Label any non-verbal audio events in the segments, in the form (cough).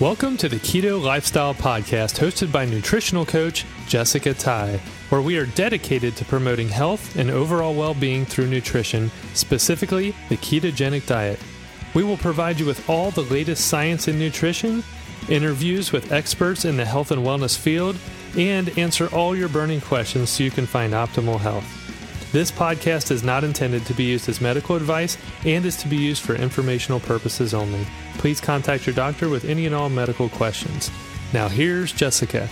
Welcome to the Keto Lifestyle Podcast, hosted by nutritional coach Jessica Ty, where we are dedicated to promoting health and overall well being through nutrition, specifically the ketogenic diet. We will provide you with all the latest science in nutrition, interviews with experts in the health and wellness field, and answer all your burning questions so you can find optimal health. This podcast is not intended to be used as medical advice and is to be used for informational purposes only. Please contact your doctor with any and all medical questions. Now, here's Jessica.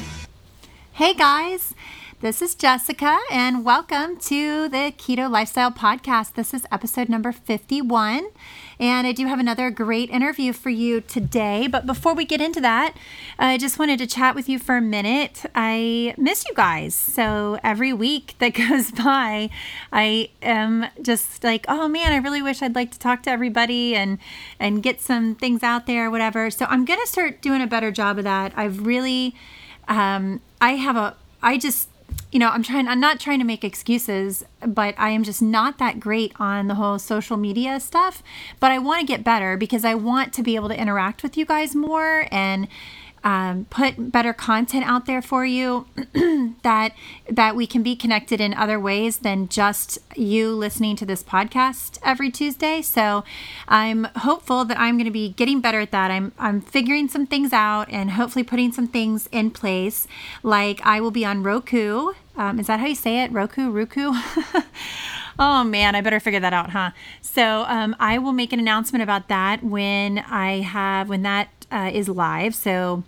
Hey guys, this is Jessica, and welcome to the Keto Lifestyle Podcast. This is episode number 51. And I do have another great interview for you today. But before we get into that, I just wanted to chat with you for a minute. I miss you guys. So every week that (laughs) goes by, I am just like, oh man, I really wish I'd like to talk to everybody and and get some things out there, whatever. So I'm gonna start doing a better job of that. I've really um, I have a I just you know, I'm trying, I'm not trying to make excuses, but I am just not that great on the whole social media stuff. But I want to get better because I want to be able to interact with you guys more and um, put better content out there for you (clears throat) that that we can be connected in other ways than just you listening to this podcast every Tuesday. So I'm hopeful that I'm going to be getting better at that. I'm I'm figuring some things out and hopefully putting some things in place. Like I will be on Roku. Um, is that how you say it? Roku, Roku. (laughs) Oh man, I better figure that out, huh? So um, I will make an announcement about that when I have when that uh, is live. So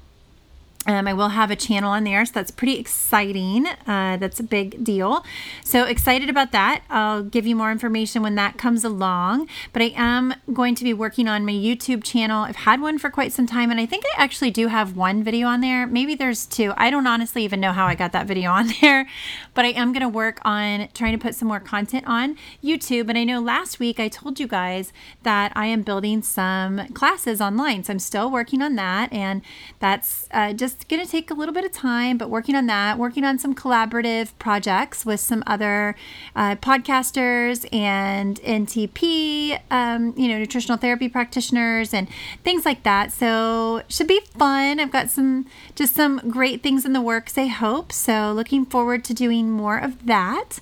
um, I will have a channel on there, so that's pretty exciting. Uh, that's a big deal. So excited about that. I'll give you more information when that comes along. But I am going to be working on my YouTube channel. I've had one for quite some time, and I think I actually do have one video on there. Maybe there's two. I don't honestly even know how I got that video on (laughs) there, but I am going to work on trying to put some more content on YouTube. And I know last week I told you guys that I am building some classes online, so I'm still working on that, and that's uh, just just going to take a little bit of time, but working on that, working on some collaborative projects with some other uh, podcasters and NTP, um, you know, nutritional therapy practitioners and things like that. So should be fun. I've got some just some great things in the works. I hope so. Looking forward to doing more of that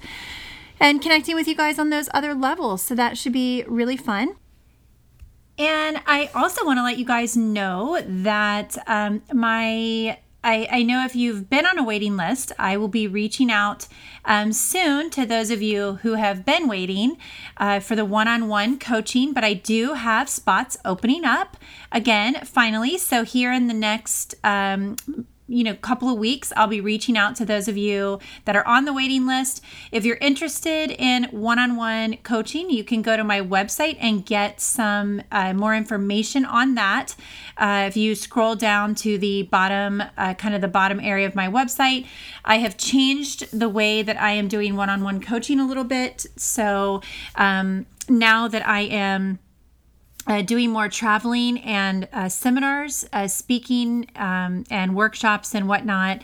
and connecting with you guys on those other levels. So that should be really fun. And I also want to let you guys know that um, my I, I, know if you've been on a waiting list, I will be reaching out um, soon to those of you who have been waiting uh, for the one on one coaching. But I do have spots opening up again, finally. So, here in the next um, you know couple of weeks i'll be reaching out to those of you that are on the waiting list. If you're interested in one-on-one coaching you can go to my website and get some uh, more information on that. Uh, if you scroll down to the bottom uh, kind of the bottom area of my website i have changed the way that i am doing one-on-one coaching a little bit. So um, now that i am uh, doing more traveling and uh, seminars, uh, speaking, um, and workshops and whatnot.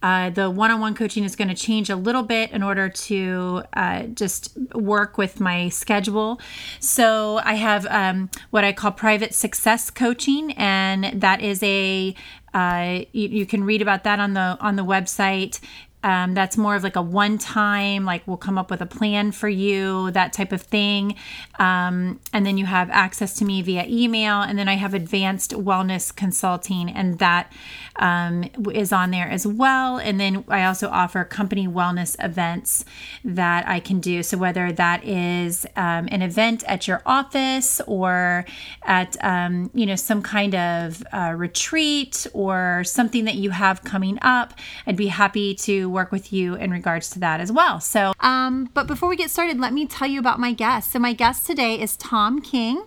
Uh, the one on one coaching is going to change a little bit in order to uh, just work with my schedule. So I have um, what I call private success coaching, and that is a uh, you, you, can read about that on the on the website. Um, that's more of like a one time, like we'll come up with a plan for you, that type of thing. Um, and then you have access to me via email. And then I have advanced wellness consulting, and that um, is on there as well. And then I also offer company wellness events that I can do. So whether that is um, an event at your office or at, um, you know, some kind of uh, retreat or something that you have coming up, I'd be happy to work with you in regards to that as well. So, um, but before we get started, let me tell you about my guest. So, my guest today is Tom King.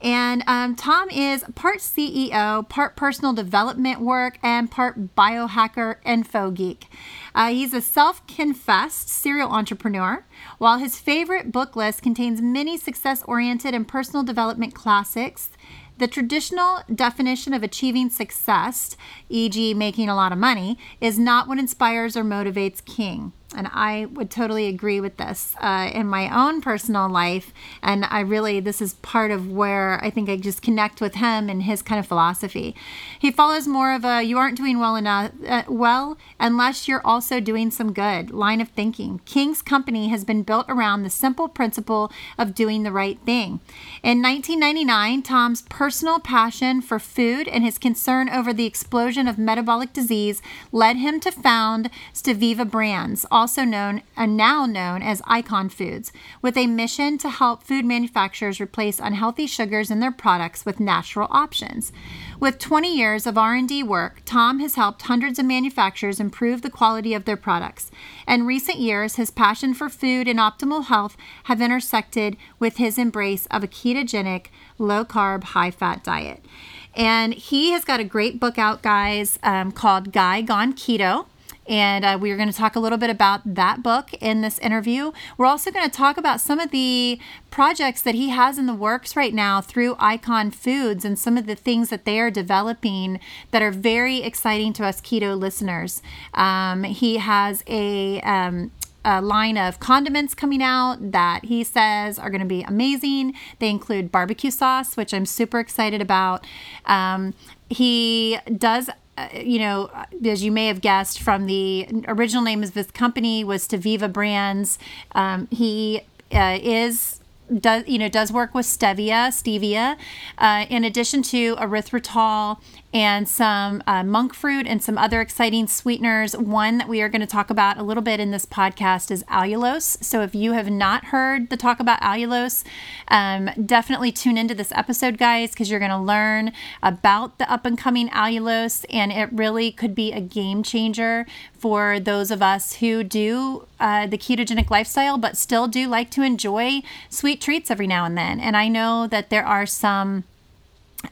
And um, Tom is part CEO, part personal development work, and part biohacker info geek. Uh, he's a self confessed serial entrepreneur. While his favorite book list contains many success oriented and personal development classics, the traditional definition of achieving success, e.g., making a lot of money, is not what inspires or motivates King. And I would totally agree with this uh, in my own personal life. And I really, this is part of where I think I just connect with him and his kind of philosophy. He follows more of a you aren't doing well enough, uh, well, unless you're also doing some good line of thinking. King's Company has been built around the simple principle of doing the right thing. In 1999, Tom's personal passion for food and his concern over the explosion of metabolic disease led him to found Steviva Brands also known and now known as Icon Foods, with a mission to help food manufacturers replace unhealthy sugars in their products with natural options. With 20 years of R&D work, Tom has helped hundreds of manufacturers improve the quality of their products. In recent years, his passion for food and optimal health have intersected with his embrace of a ketogenic, low-carb, high-fat diet. And he has got a great book out, guys, um, called Guy Gone Keto. And uh, we are going to talk a little bit about that book in this interview. We're also going to talk about some of the projects that he has in the works right now through Icon Foods and some of the things that they are developing that are very exciting to us keto listeners. Um, he has a um, a line of condiments coming out that he says are going to be amazing. They include barbecue sauce, which I'm super excited about. Um, he does uh, you know, as you may have guessed from the original name of this company was Steviva Brands. Um, he uh, is does you know does work with stevia stevia uh, in addition to erythritol and some uh, monk fruit and some other exciting sweeteners. One that we are going to talk about a little bit in this podcast is allulose. So if you have not heard the talk about allulose, um, definitely tune into this episode, guys, because you're going to learn about the up and coming allulose, and it really could be a game changer for those of us who do uh, the ketogenic lifestyle, but still do like to enjoy sweet treats every now and then. And I know that there are some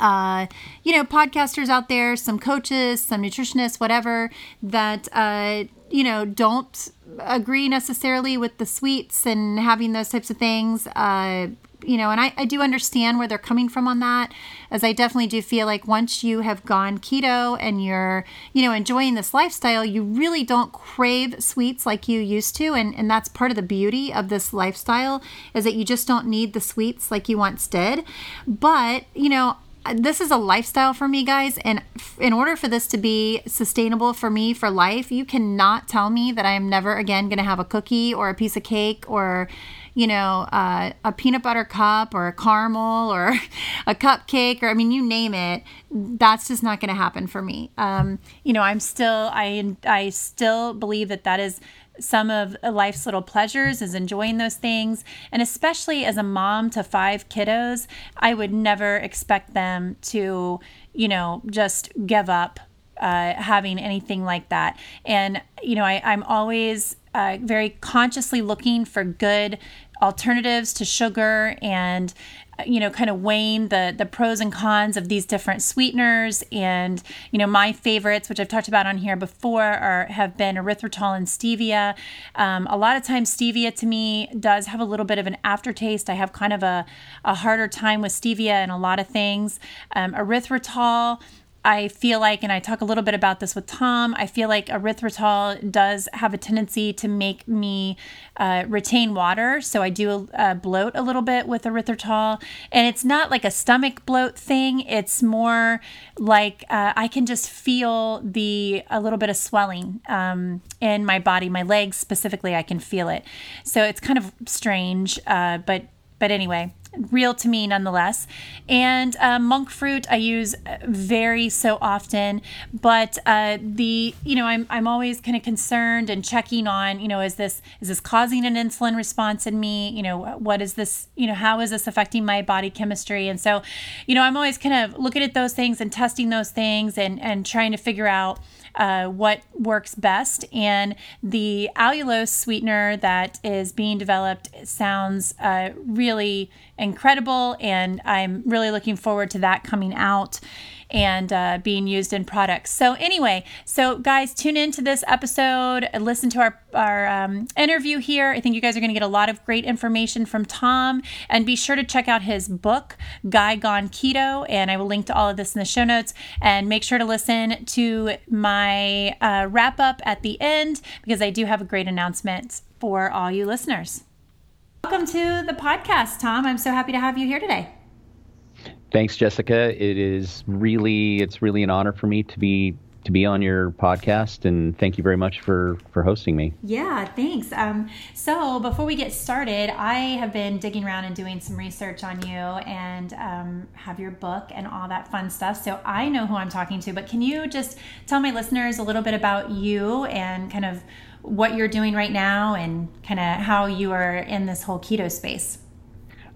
uh, you know, podcasters out there, some coaches, some nutritionists, whatever, that, uh, you know, don't agree necessarily with the sweets and having those types of things. Uh, you know, and I, I do understand where they're coming from on that, as I definitely do feel like once you have gone keto and you're, you know, enjoying this lifestyle, you really don't crave sweets like you used to. And, and that's part of the beauty of this lifestyle is that you just don't need the sweets like you once did. But, you know, this is a lifestyle for me, guys. And in order for this to be sustainable for me for life, you cannot tell me that I am never again going to have a cookie or a piece of cake or, you know, uh, a peanut butter cup or a caramel or (laughs) a cupcake or, I mean, you name it. That's just not going to happen for me. Um, you know, I'm still, I, I still believe that that is some of life's little pleasures is enjoying those things. And especially as a mom to five kiddos, I would never expect them to, you know, just give up uh, having anything like that. And, you know, I, I'm always uh, very consciously looking for good alternatives to sugar and you know kind of weighing the the pros and cons of these different sweeteners. And you know my favorites which i've talked about on here before are have been erythritol and stevia. Um, a lot of times stevia to me does have a little bit of an aftertaste. I have kind of a, a harder time with stevia and a lot of things. Um, erythritol I feel like, and I talk a little bit about this with Tom, I feel like erythritol does have a tendency to make me uh, retain water. So I do uh, bloat a little bit with erythritol. And it's not like a stomach bloat thing, it's more like uh, I can just feel the a little bit of swelling um, in my body, my legs specifically, I can feel it. So it's kind of strange, uh, but but anyway, real to me nonetheless. And uh, monk fruit I use very so often, but uh, the you know I'm I'm always kind of concerned and checking on you know is this is this causing an insulin response in me? You know what is this? You know how is this affecting my body chemistry? And so, you know I'm always kind of looking at those things and testing those things and and trying to figure out uh, what works best. And the allulose sweetener that is being developed sounds uh, really incredible, and I'm really looking forward to that coming out. And uh, being used in products. So, anyway, so guys, tune into this episode, listen to our, our um, interview here. I think you guys are going to get a lot of great information from Tom, and be sure to check out his book, Guy Gone Keto, and I will link to all of this in the show notes. And make sure to listen to my uh, wrap up at the end because I do have a great announcement for all you listeners. Welcome to the podcast, Tom. I'm so happy to have you here today. Thanks, Jessica. It is really it's really an honor for me to be to be on your podcast and thank you very much for for hosting me. Yeah thanks. Um, so before we get started i have been digging around and doing some research on you and um, have your book and all that fun stuff so i know who i'm talking to but can you just tell my listeners a little bit about you and kind of what you're doing right now and kind of how you are in this whole keto space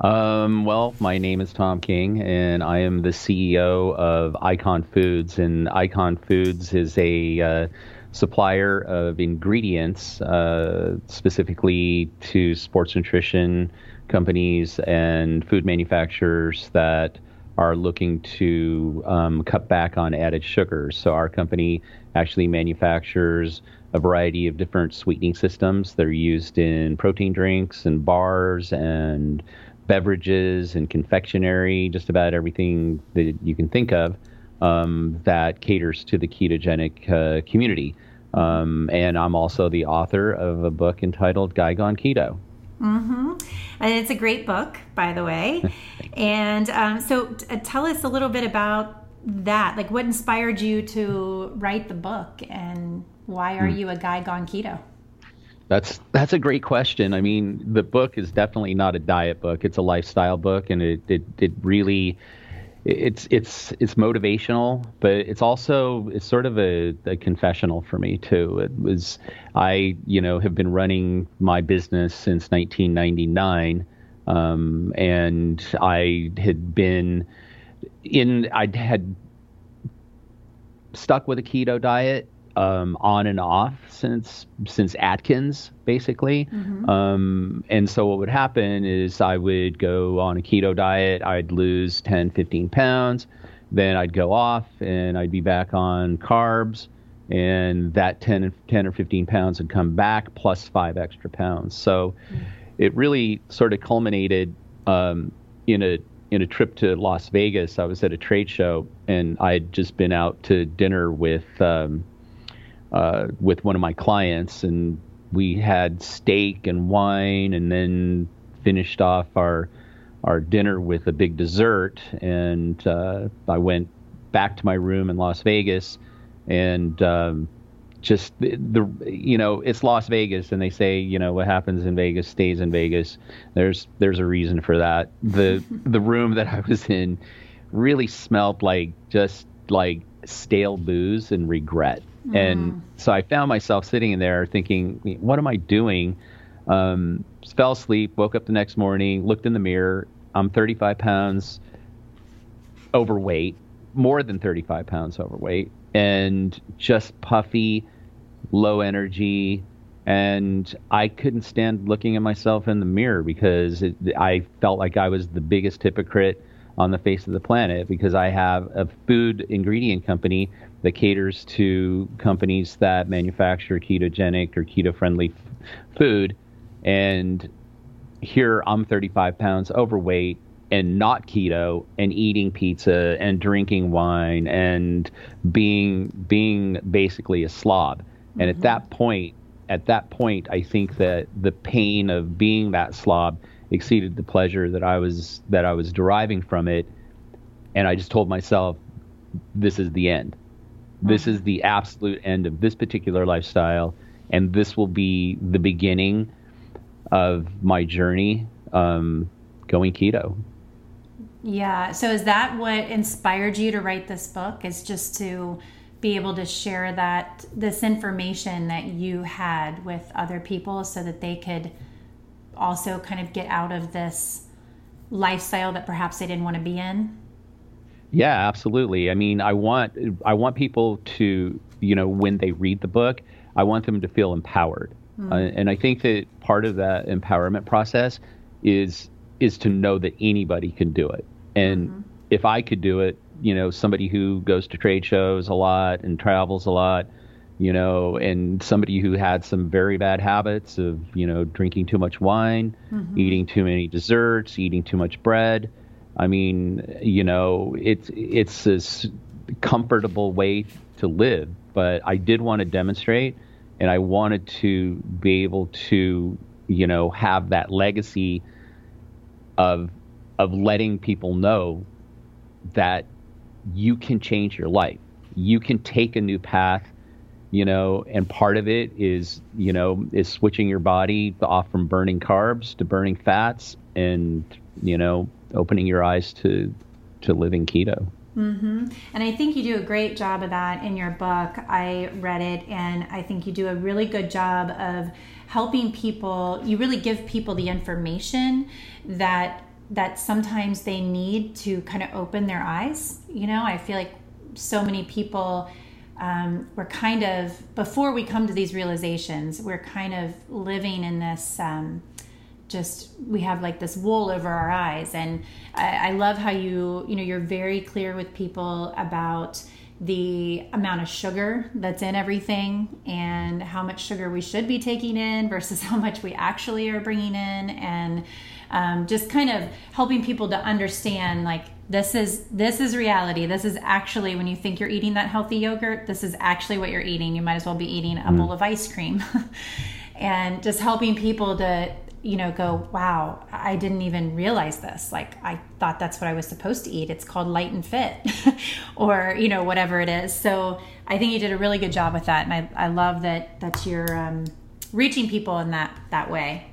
um, well, my name is Tom King, and I am the CEO of Icon Foods. And Icon Foods is a uh, supplier of ingredients, uh, specifically to sports nutrition companies and food manufacturers that are looking to um, cut back on added sugars. So our company actually manufactures a variety of different sweetening systems that are used in protein drinks and bars and beverages and confectionery, just about everything that you can think of um, that caters to the ketogenic uh, community. Um, and I'm also the author of a book entitled Guy Gone Keto. Mm-hmm. And it's a great book, by the way. (laughs) and um, so, t- uh, tell us a little bit about that. Like, what inspired you to write the book, and why are mm. you a guy gone keto? That's that's a great question. I mean, the book is definitely not a diet book. It's a lifestyle book, and it it, it really it's it's it's motivational, but it's also it's sort of a, a confessional for me too. It was I you know have been running my business since 1999, um, and I had been in I had stuck with a keto diet um, on and off since since Atkins, basically. Mm-hmm. Um, and so what would happen is I would go on a keto diet. I'd lose 10, 15 pounds. Then I'd go off and I'd be back on carbs. And that 10, 10 or 15 pounds would come back plus five extra pounds. So mm-hmm. it really sort of culminated um, in a in a trip to Las Vegas. I was at a trade show and I'd just been out to dinner with um, uh, with one of my clients, and we had steak and wine, and then finished off our our dinner with a big dessert. And uh, I went back to my room in Las Vegas, and um, just the, the, you know it's Las Vegas, and they say you know what happens in Vegas stays in Vegas. There's there's a reason for that. The (laughs) the room that I was in really smelled like just like stale booze and regret. Mm. And so I found myself sitting in there thinking, what am I doing? Um, fell asleep, woke up the next morning, looked in the mirror. I'm 35 pounds overweight, more than 35 pounds overweight, and just puffy, low energy. And I couldn't stand looking at myself in the mirror because it, I felt like I was the biggest hypocrite on the face of the planet because I have a food ingredient company that caters to companies that manufacture ketogenic or keto friendly f- food. And here I'm 35 pounds overweight and not keto and eating pizza and drinking wine and being being basically a slob. And mm-hmm. at that point, at that point, I think that the pain of being that slob exceeded the pleasure that I was that I was deriving from it, and I just told myself, this is the end. This is the absolute end of this particular lifestyle, and this will be the beginning of my journey um, going keto. Yeah. So is that what inspired you to write this book? Is just to be able to share that this information that you had with other people so that they could also kind of get out of this lifestyle that perhaps they didn't want to be in? Yeah, absolutely. I mean, I want I want people to, you know, when they read the book, I want them to feel empowered. Mm. Uh, and I think that part of that empowerment process is is to know that anybody can do it. And mm-hmm. if I could do it, you know somebody who goes to trade shows a lot and travels a lot you know, and somebody who had some very bad habits of, you know, drinking too much wine, mm-hmm. eating too many desserts, eating too much bread. I mean, you know, it's it's this comfortable way to live, but I did want to demonstrate and I wanted to be able to, you know, have that legacy of of letting people know that you can change your life. You can take a new path you know, and part of it is, you know, is switching your body off from burning carbs to burning fats and, you know, opening your eyes to, to living keto. Mm-hmm. And I think you do a great job of that in your book. I read it, and I think you do a really good job of helping people. You really give people the information that that sometimes they need to kind of open their eyes. You know, I feel like so many people um, we're kind of before we come to these realizations we're kind of living in this um, just we have like this wool over our eyes. And I, I love how you you know you're very clear with people about the amount of sugar that's in everything and how much sugar we should be taking in versus (laughs) how much we actually are bringing in. And um, just kind of helping people to understand like this is this is reality. This is actually when you think you're eating that healthy yogurt this is actually what you're eating. You might as well be eating a mm. bowl of ice cream. (laughs) And just helping people to you know go wow i didn't even realize this. Like i thought that's what i was supposed to eat. It's called light and fit (laughs) or you know whatever it is. So i think you did a really good job with that and i, I love that that you're um, reaching people in that that way.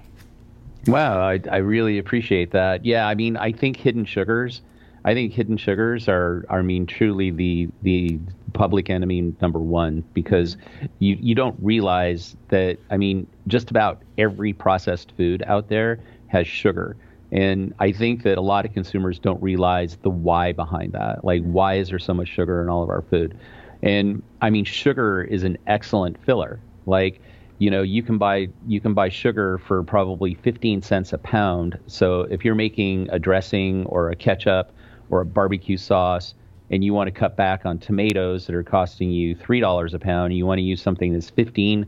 Wow I, I really appreciate that. Yeah i mean i think hidden sugars I think hidden sugars are, are I mean, truly the the public enemy number one because you you don't realize that I mean, just about every processed food out there has sugar. And I think that a lot of consumers don't realize the why behind that. Like, why is there so much sugar in all of our food? And I mean, sugar is an excellent filler. Like, you know, you can buy you can buy sugar for probably 15 cents a pound. So if you're making a dressing or a ketchup or a barbecue sauce and you want to cut back on tomatoes that are costing you $3 a pound and you want to use something that's 15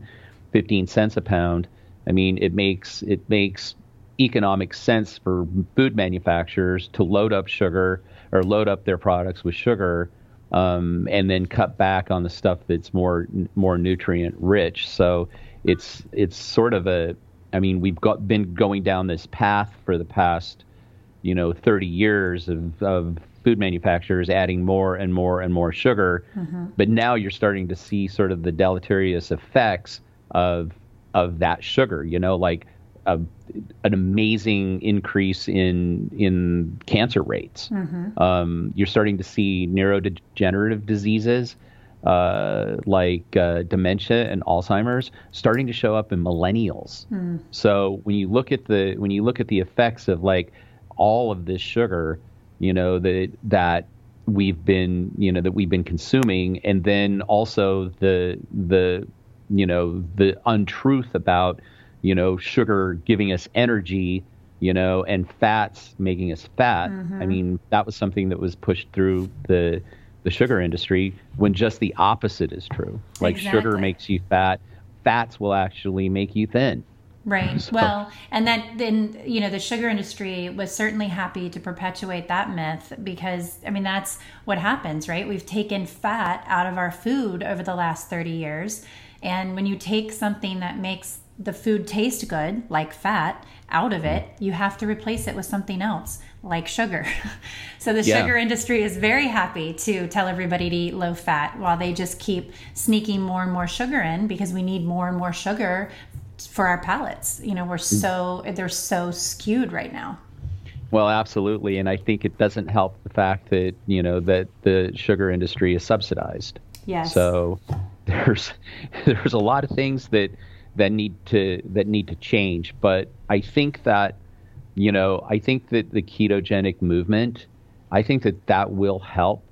15 cents a pound. I mean it makes it makes economic sense for food manufacturers to load up sugar or load up their products with sugar um, and then cut back on the stuff that's more more nutrient rich. So it's it's sort of a i mean we've got been going down this path for the past you know 30 years of, of food manufacturers adding more and more and more sugar. Mm-hmm. but now you're starting to see sort of the deleterious effects of of that sugar you know like a, an amazing increase in in cancer rates mm-hmm. um, you're starting to see neurodegenerative diseases uh, like uh, dementia and Alzheimer's starting to show up in millennials. Mm. So when you look at the when you look at the effects of like all of this sugar, you know, that that we've been, you know, that we've been consuming, and then also the the you know the untruth about you know sugar giving us energy you know and fats making us fat mm-hmm. i mean that was something that was pushed through the the sugar industry when just the opposite is true like exactly. sugar makes you fat fats will actually make you thin Right. So. Well, and then then you know the sugar industry was certainly happy to perpetuate that myth because I mean that's what happens, right? We've taken fat out of our food over the last 30 years. And when you take something that makes the food taste good, like fat, out of it, you have to replace it with something else, like sugar. (laughs) so the yeah. sugar industry is very happy to tell everybody to eat low fat while they just keep sneaking more and more sugar in because we need more and more sugar for our palates. You know, we're so they're so skewed right now. Well, absolutely, and I think it doesn't help the fact that you know that the sugar industry is subsidized. Yes. So (laughs) there's there's a lot of things that that need to that need to change, but I think that you know I think that the ketogenic movement, I think that that will help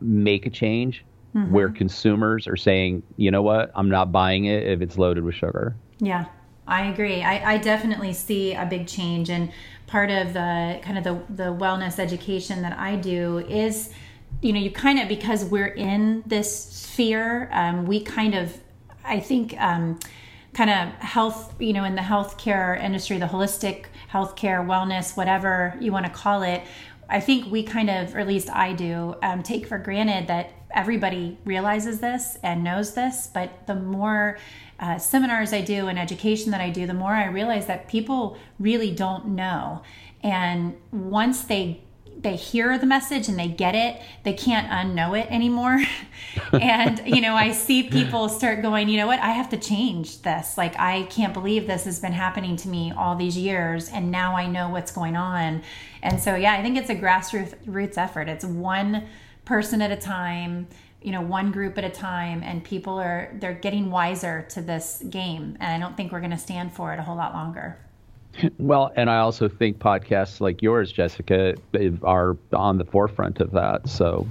make a change mm-hmm. where consumers are saying, you know what, I'm not buying it if it's loaded with sugar. Yeah, I agree. I, I definitely see a big change, and part of the kind of the the wellness education that I do is you know, you kind of because we're in this sphere, um, we kind of, I think, um, kind of health, you know, in the healthcare industry, the holistic healthcare, wellness, whatever you want to call it. I think we kind of, or at least I do, um, take for granted that everybody realizes this and knows this. But the more uh, seminars I do and education that I do, the more I realize that people really don't know. And once they they hear the message and they get it, they can't unknow it anymore. (laughs) and, you know, I see people start going, you know what, I have to change this. Like, I can't believe this has been happening to me all these years. And now I know what's going on. And so, yeah, I think it's a grassroots effort. It's one person at a time you know one group at a time and people are they're getting wiser to this game and i don't think we're going to stand for it a whole lot longer well, and I also think podcasts like yours, Jessica, are on the forefront of that. So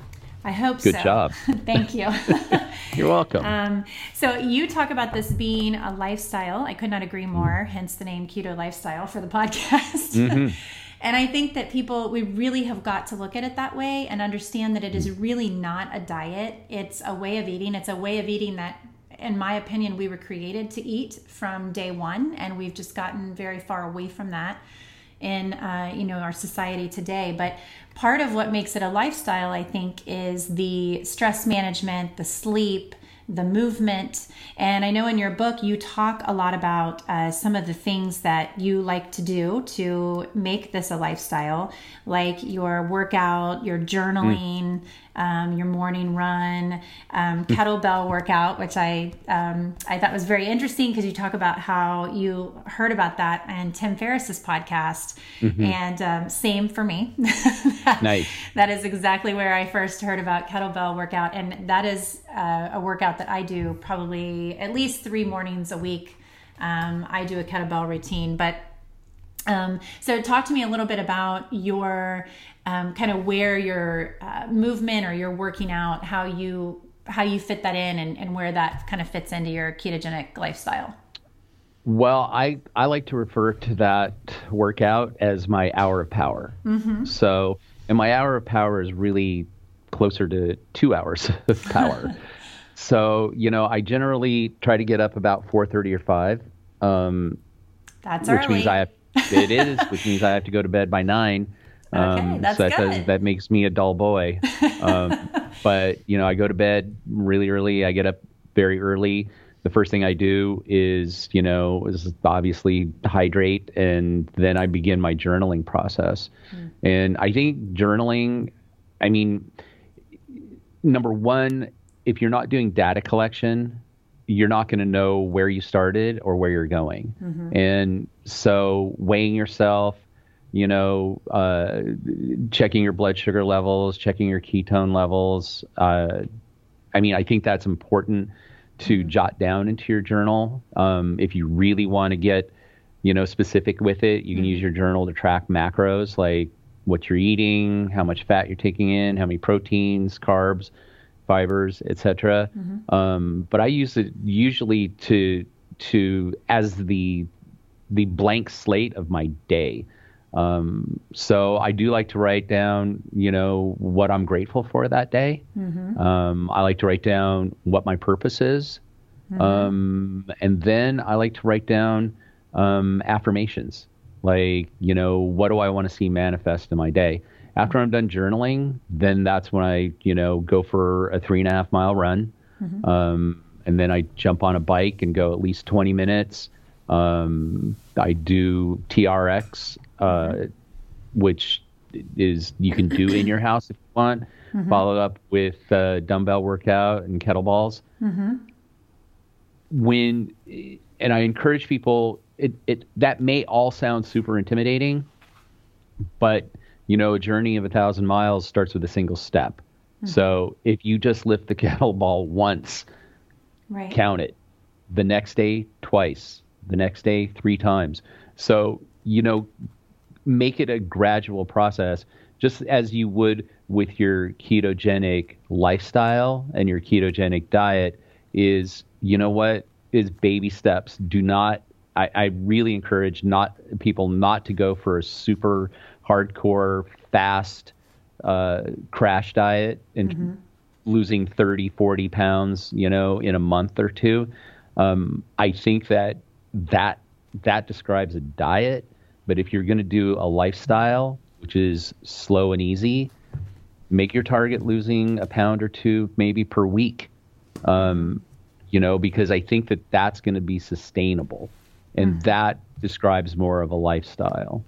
I hope Good so. job. (laughs) Thank you. (laughs) You're welcome. Um, so you talk about this being a lifestyle. I could not agree more. Mm. Hence the name Keto Lifestyle for the (laughs) podcast. Mm-hmm. and I think that people we really have got to look at it that way and understand that it is really not a diet. It's a way of eating. It's a way of eating that in my opinion, we were created to eat from day one, and we've just gotten very far away from that in uh, you know our society today. But part of what makes it a lifestyle, I think, is the stress management, the sleep, the movement. And I know in your book you talk a lot about uh, some of the things that you like to do to make this a lifestyle, like your workout, your journaling. Mm um, your morning run, um, kettlebell workout, which I um, I thought was very interesting because you talk about how you heard about that and Tim Ferriss's podcast, mm-hmm. and um, same for me. (laughs) nice. That is exactly where I first heard about kettlebell workout, and that is uh, a workout that I do probably at least three mornings a week. Um, I do a kettlebell routine, but um, so, talk to me a little bit about your um, kind of where your uh, movement or your working out, how you how you fit that in, and, and where that kind of fits into your ketogenic lifestyle. Well, I, I like to refer to that workout as my hour of power. Mm-hmm. So, and my hour of power is really closer to two hours (laughs) of power. (laughs) so, you know, I generally try to get up about 4.30 or 5. Um, That's which early. means I have, it is, which means I have to go to bed by 9 Okay, um, that's so that, good. Does, that makes me a dull boy. Um, (laughs) but you know, I go to bed really early. I get up very early. The first thing I do is, you know, is obviously hydrate, and then I begin my journaling process. Mm. And I think journaling, I mean, number one, if you're not doing data collection, you're not going to know where you started or where you're going. Mm-hmm. And so weighing yourself, you know, uh, checking your blood sugar levels, checking your ketone levels. Uh, I mean, I think that's important to mm-hmm. jot down into your journal. Um, if you really want to get, you know, specific with it, you can mm-hmm. use your journal to track macros like what you're eating, how much fat you're taking in, how many proteins, carbs, fibers, etc. Mm-hmm. Um, but I use it usually to to as the the blank slate of my day. Um, so I do like to write down, you know, what I'm grateful for that day. Mm-hmm. Um, I like to write down what my purpose is. Mm-hmm. Um, and then I like to write down um, affirmations, like, you know, what do I want to see manifest in my day? After I'm done journaling, then that's when I, you know, go for a three and a half mile run. Mm-hmm. Um, and then I jump on a bike and go at least 20 minutes. Um, I do TRX uh, which is you can do in your house if you want. Mm-hmm. Follow up with uh, dumbbell workout and kettlebells. Mm-hmm. When and I encourage people, it, it that may all sound super intimidating, but you know, a journey of a thousand miles starts with a single step. Mm-hmm. So if you just lift the (laughs) kettlebell once, right. count it. The next day, twice. The next day, three times. So you know, make it a gradual process, just as you would with your ketogenic lifestyle and your ketogenic diet. Is you know what is baby steps. Do not. I, I really encourage not people not to go for a super hardcore fast uh, crash diet and mm-hmm. losing 30, 40 pounds, you know, in a month or two. Um, I think that that that describes a diet. But if you're going to do a lifestyle, which is slow and easy, make your target losing a pound or two maybe per week. Um, you know, because I think that that's going to be sustainable, and mm. that describes more of a lifestyle.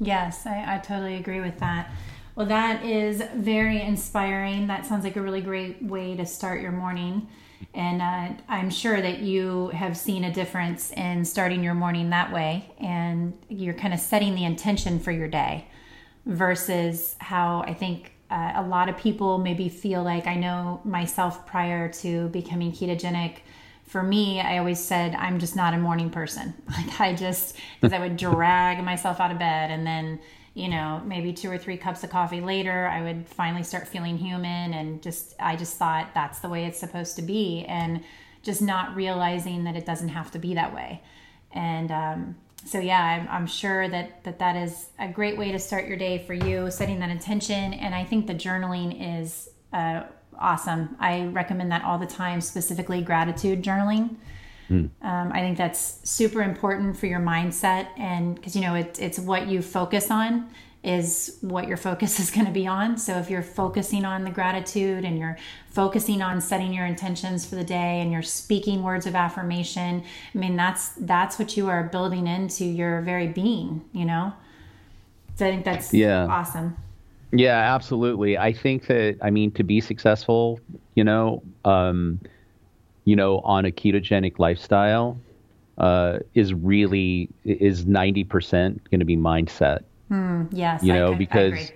Yes, I, I totally agree with that. Well, that is very inspiring. That sounds like a really great way to start your morning. And uh, I'm sure that you have seen a difference in starting your morning that way. And you're kind of setting the intention for your day versus how I think uh, a lot of people maybe feel like I know myself prior to becoming ketogenic. For me, I always said I'm just not a morning person. (laughs) Like I just because I would (laughs) drag myself out of bed and then you know maybe two or three cups of coffee later I would finally start feeling human and just I just thought that's the way it's supposed to be and just not realizing that it doesn't have to be that way. And um, so yeah I'm, I'm, sure that, that that is a great way to start your day for you setting that intention. And i think the journaling is uh, awesome. I recommend that all the time specifically gratitude journaling mm. um, i think that's super important for your mindset and because you know it, it's what you focus on is what your focus (laughs) is going to be on. So if you're focusing on the gratitude and you're focusing on setting your intentions for the day and you're speaking words of affirmation, I mean that's that's what you are building into your very being, you know? So I think that's yeah. awesome. Yeah, absolutely. I think that I mean to be successful, you know, um, you know, on a ketogenic lifestyle, uh, is really is ninety percent going to be mindset. Mm, yes, you know, I, because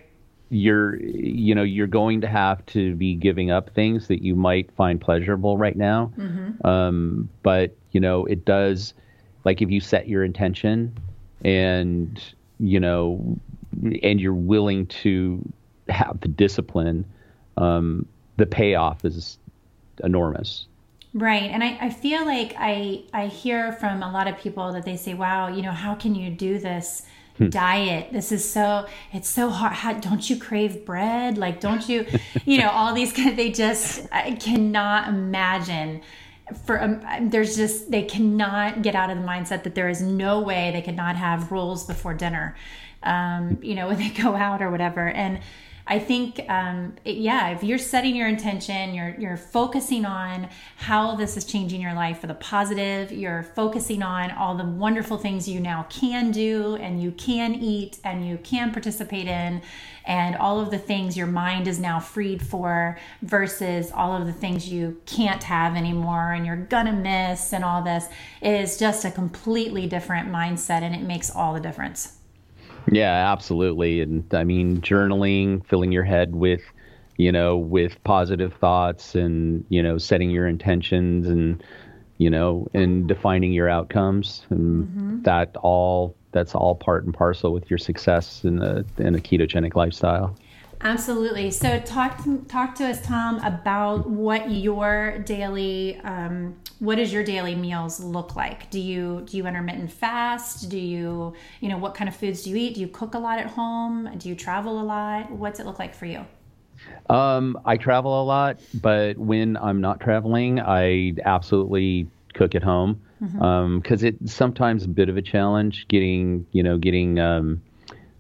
you're you know you're going to have to be giving up things that you might find pleasurable right now. Mm-hmm. Um, but you know, it does like if you set your intention and you know and you're willing to have the discipline, um, the payoff is enormous. Right. And I, I feel like I I hear from a lot of people that they say, Wow, you know, how can you do this? Hmm. diet this is so it's so hard How, don't you crave bread like don't you (laughs) you know all these kind of, they just i cannot imagine for um, there's just they cannot get out of the mindset that there is no way they could not have rules before dinner um, you know when they go out or whatever and I think, um, it, yeah, if you're setting your intention, you're you're focusing on how this is changing your life for the positive. You're focusing on all the wonderful things you now can do and you can eat and you can participate in, and all of the things your mind is now freed for, versus all of the things you can't have anymore and you're gonna miss and all this is just a completely different mindset, and it makes all the difference. Yeah, absolutely. And I mean, journaling, filling your head with, you know, with positive thoughts and, you know, setting your intentions and, you know, and defining your outcomes. And mm-hmm. that all, that's all part and parcel with your success in a, in a ketogenic lifestyle. Absolutely. So talk to, talk to us, Tom, about what your daily um, what does your daily meals look like? Do you do you intermittent fast? Do you you know what kind of foods do you eat? Do you cook a lot at home? Do you travel a lot? What's it look like for you? Um, I travel a lot, but when I'm not traveling, I absolutely cook at home because mm-hmm. um, it's sometimes a bit of a challenge getting you know getting um,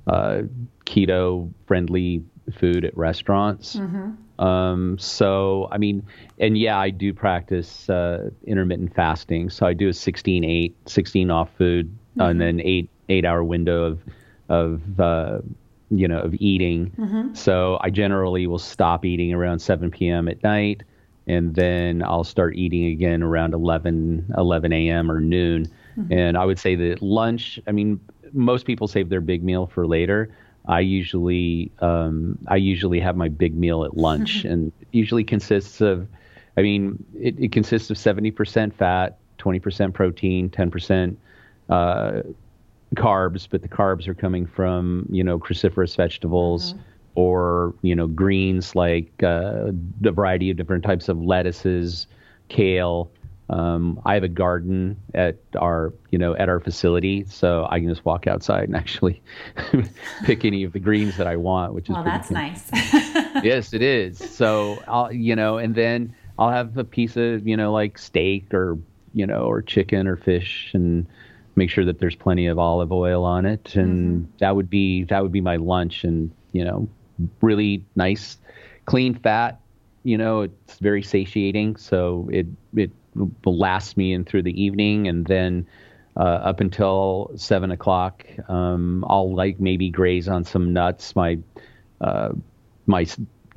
uh, keto friendly food at restaurants. Mm-hmm. Um, so, I mean, and yeah, I do practice uh, intermittent fasting. So I do a 16 8, 16 off food, mm-hmm. and then eight eight hour window of of uh, you know of eating. Mm-hmm. So I generally will stop eating around 7 p.m. at night, and then I'll start eating again around 11 11 a.m. or noon. Mm-hmm. And I would say that lunch. I mean, most people save their big meal for later. I usually um, I usually have my big meal at lunch, (laughs) and usually consists of, I mean, it, it consists of seventy percent fat, twenty percent protein, ten percent uh, carbs, but the carbs are coming from you know cruciferous vegetables. Mm-hmm. Or you know greens like uh, the variety of different types of lettuces, kale, Um, I have a garden at our, you know, at our facility, so I can just walk outside and (laughs) actually pick any of the greens that I want, which is well, that's cool. nice. (laughs) (laughs) yes, it is. So I'll, you know, and then I'll have a piece of, you know, like steak or, you know, or chicken or fish, and make sure that there's plenty of olive oil on it, and mm-hmm. that would be that would be my lunch, and you know, really nice, clean fat. You know, it's very satiating, so it it will last me in through the evening, and then uh, up until seven o'clock, um, I'll like maybe graze on some nuts. My uh, my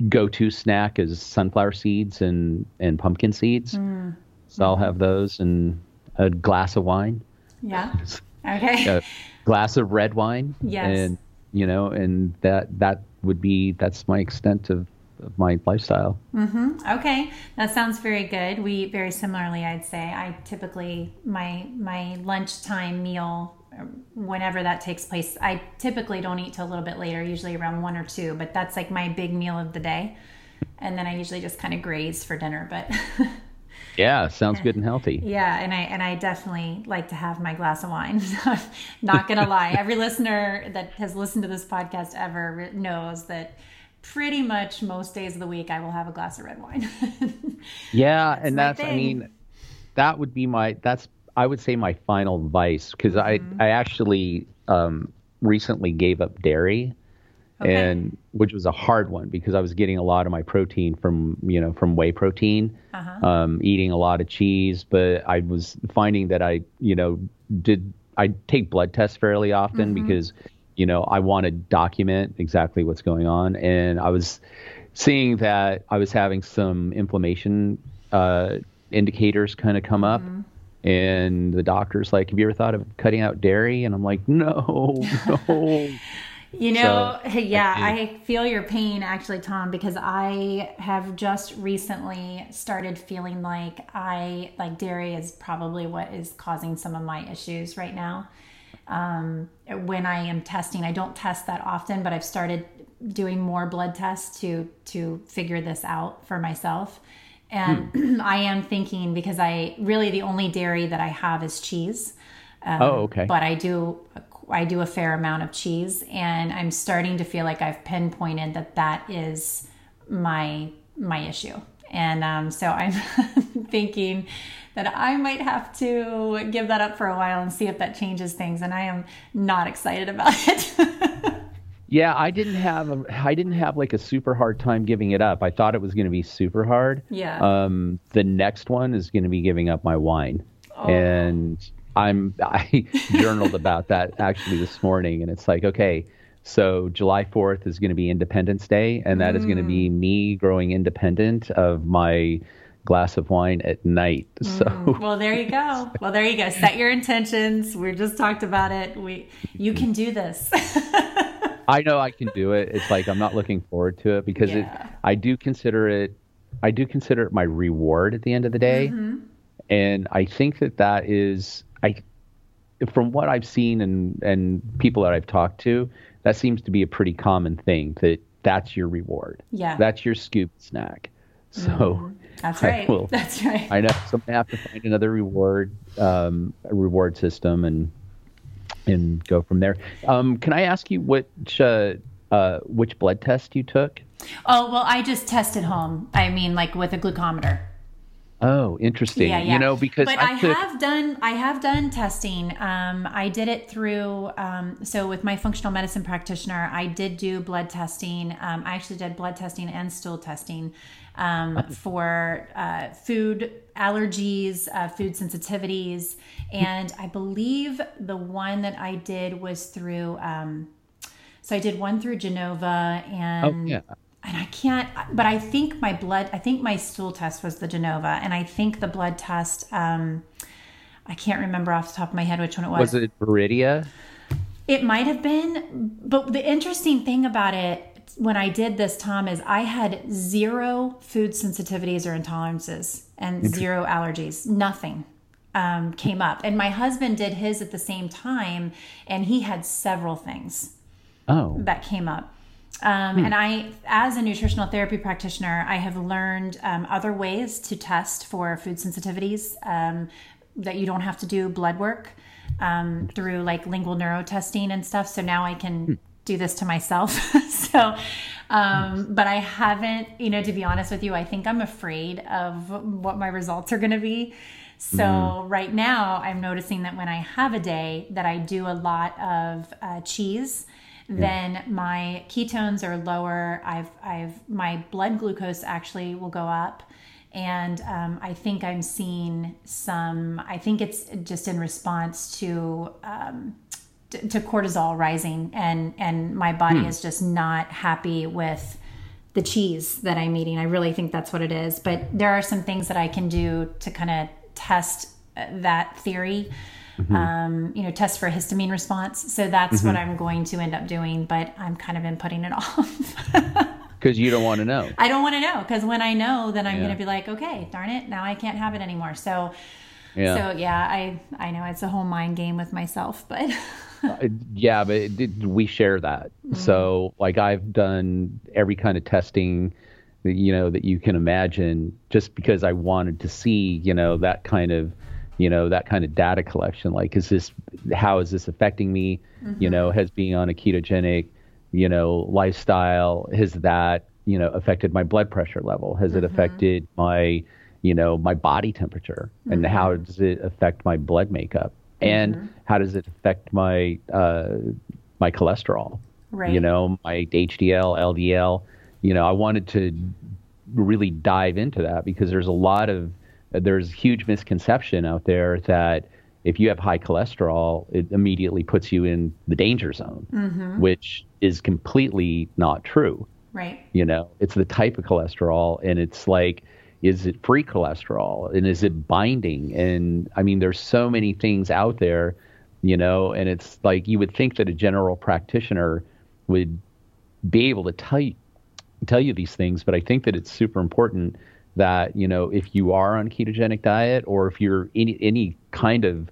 go-to snack is sunflower seeds and and pumpkin seeds, mm. so I'll have those and a glass of wine. Yeah. (laughs) Okay. a glass of red wine. Yes. And you know, and that that would be that's my extent of of my lifestyle. Mm-hmm. Okay, that sounds very good. We very similarly, I'd say. I typically my my lunchtime meal, whenever that takes place, I typically don't eat till a little bit later, usually around one or two. But that's like my big meal of the day, and then I usually just kind of graze for dinner. But (laughs) Yeah, sounds good and healthy. Yeah, and I and I definitely like to have my glass of wine. (laughs) Not gonna lie, every listener that has listened to this podcast ever knows that pretty much most days of the week I will have a glass of red wine. (laughs) yeah, that's and that's thing. I mean that would be my that's I would say my final vice because mm-hmm. I I actually um, recently gave up dairy. Okay. And which was a hard one because I was getting a lot of my protein from you know from whey protein, uh-huh. um, eating a lot of cheese, but I was finding that I you know did I take blood tests fairly often mm-hmm. because you know, I want to document exactly what's going on. And I was seeing that I was having some inflammation uh, indicators kind of come mm-hmm. up. And the doctor's like, Have you ever thought of cutting out dairy? And I'm like, No, (laughs) no. You know, so, yeah, I, I, feel your pain actually, Tom, because I have just recently started feeling like I like dairy is probably what is causing some of my issues right now um, when I am testing. I don't test that often, but I've started doing more blood tests to to figure this out for myself. And hmm. (clears throat) I am thinking because I really the only dairy that I have is cheese. Um, oh, okay. But I do I do a fair amount of cheese, and I'm starting to feel like I've pinpointed that that is my my issue. And um, so I'm (laughs) thinking that I might have to give that up for a while and see if that changes things. And I am not excited about it. (laughs) yeah, I didn't have a, I didn't have like a super hard time giving it up. I thought it was going to be super hard. Yeah. Um, the next one is going to be giving up my wine, oh. and I'm I (laughs) journaled about that actually this morning, and it's like okay. So July 4th is going to be Independence Day, and that mm. is going to be me growing independent of my glass of wine at night. (laughs) So mm, well, there you go. Well, there you go. Set your intentions. We just talked about it. We you can do this. (laughs) I know I can do it. It's like I'm not looking forward to it because yeah. it. I do consider it. I do consider it my reward at the end of the day, mm-hmm. and I think that that is I. From what I've seen and and people that I've talked to, that seems to be a pretty common thing that that's your reward. Yeah. That's your scoop snack. So mm-hmm. That's right. Will, that's right. I know. So I'm gonna have to find another reward, um, reward system, and and go from there. Um, can I ask you which uh, uh, which blood test you took? Oh well, I just tested at home. I mean, like with a glucometer. Oh, interesting. Yeah, yeah. You know, because but I, I have done I have done testing. Um, I did it through um, so with my functional medicine practitioner, I did do blood testing. Um, I actually did blood testing and stool testing um, for uh, food allergies, uh, food sensitivities, and I believe the one that I did was through. Um, so I did one through Genova and. Oh, yeah and I can't, but I think my blood, I think my stool test was the Genova, and I think the blood test, um, I can't remember off the top of my head which one it was. Was it Veridia? It might have been, but the interesting thing about it when I did this, Tom, is I had zero food sensitivities or intolerances and zero allergies. Nothing um, came up. And my husband did his at the same time, and he had several things oh. that came up. Um, hmm. And I, as a nutritional therapy practitioner, I have learned um, other ways to test for food sensitivities um, that you don't have to do blood work um, through like lingual neuro testing and stuff. So now I can hmm. Do this to myself. (laughs) so, um, but I haven't, you know, to be honest with you, I think I'm afraid of what my results are going to be. So mm. right now, I'm noticing that when I have a day that I do a lot of uh, cheese, yeah. then my ketones are lower. I've, I've, my blood glucose actually will go up. And um, I think I'm seeing some, I think it's just in response to, um, to, to cortisol rising and, and my body hmm. is just not happy with the cheese that I'm eating. I really think that's what it is. But there are some things that I can do to kind of test that theory. Mm-hmm. Um, you know, test for a histamine response. So that's mm-hmm. what I'm going to end up doing, but I'm kind of been putting it (laughs) off. Because you don't want to know. I don't want to know. Because when I know, then I'm yeah. going to be like, okay, darn it, now I can't have it anymore. So, yeah. So yeah, I I know it's a whole mind game with myself, but. (laughs) uh, yeah, but it, we share that. Mm-hmm. So like I've done every kind of testing you know that you can imagine just because I wanted to see you know that kind of you know that kind of data collection like is this how is this affecting me mm-hmm. you know has being on a ketogenic you know lifestyle has that you know affected my blood pressure level has mm-hmm. it affected my you know my body temperature mm-hmm. and how does it affect my blood makeup and mm-hmm. how does it affect my uh, my cholesterol right. you know my hdl ldl you know, I wanted to really dive into that because there's a lot of there's huge misconception out there that if you have high cholesterol, it immediately puts you in the danger zone, mm-hmm. which is completely not true. Right. You know, it's the type of cholesterol, and it's like, is it free cholesterol, and is it binding? And I mean, there's so many things out there, you know, and it's like you would think that a general practitioner would be able to tell you, tell you these things, but I think that it's super important that you know if you are on ketogenic diet or if you're any any kind of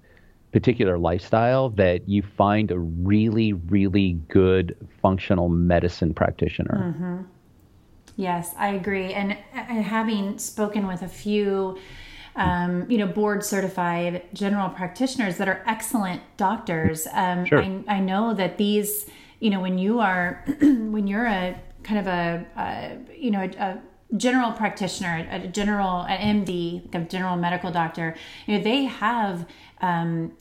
particular lifestyle that you find a really really good functional medicine practitioner. Mm-hmm. Yes, I agree, and, and having spoken with a few. Um, you know, board certified general practitioners that are excellent doctors. Um, sure. I, I know that these, you know, when you are, (clears throat) when you're a kind of a, a you know a, a, general practitioner, a general an MD, like a general medical doctor, you know they have um,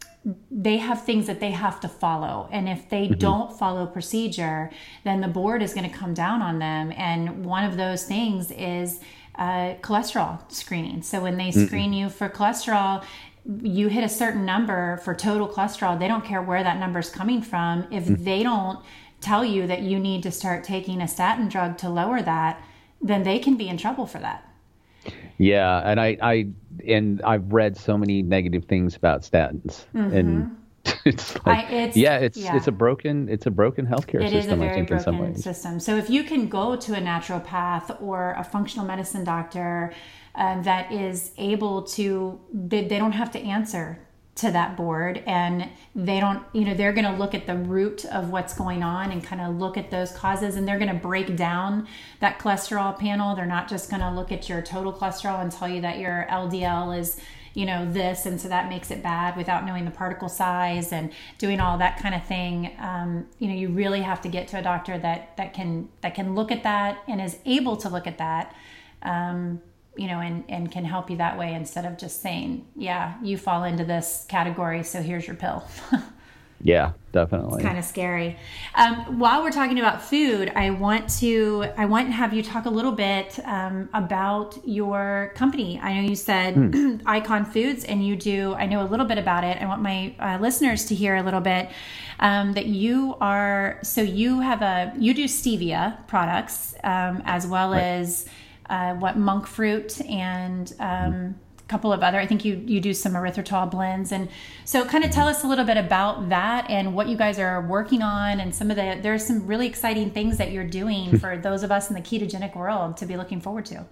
they have things that they have to follow and if they mm-hmm. don't follow procedure then the board is going to come down on them and one of those things is uh, cholesterol screening so when they screen mm-hmm. you for cholesterol you hit a certain number for total cholesterol they don't care where that number is coming from if mm-hmm. they don't tell you that you need to start taking a statin drug to lower that, then they can be in trouble for that. Yeah, and I, I and I've read so many negative things about statins, mm-hmm. and (laughs) it's like, I, it's, yeah, it's yeah. it's a broken it's a broken healthcare it system. It is a very broken system. So if you can go to a naturopath or a functional medicine doctor uh, that is able to, they, they don't have to answer to that board and they don't you know they're going to look at the root of what's going on and kind of look at those causes and they're going to break down that cholesterol panel. They're not just going to look at your total cholesterol and tell you that your ldl is you know this and so that makes it bad without knowing the particle size and doing all that kind of thing. Um, you know you really have to get to a doctor that that can that can look at that and is able to look at that. Um, you know, and, and can help you that way instead of just saying, yeah, you fall into this category, so here's your pill. (laughs) yeah, definitely. It's kind of scary. Um, while we're talking about food, I want to I want to have you talk a little bit um, about your company. I know you said hmm. (clears throat) Icon Foods, and you do. I know a little bit about it. I want my uh, listeners to hear a little bit um, that you are. So you have a you do stevia products um, as well right. as uh, what monk fruit and um, a couple of other. I think you you do some erythritol blends, and so kind of tell us a little bit about that and what you guys are working on, and some of the there's some really exciting things that you're doing for those of us in the ketogenic world to be looking forward to.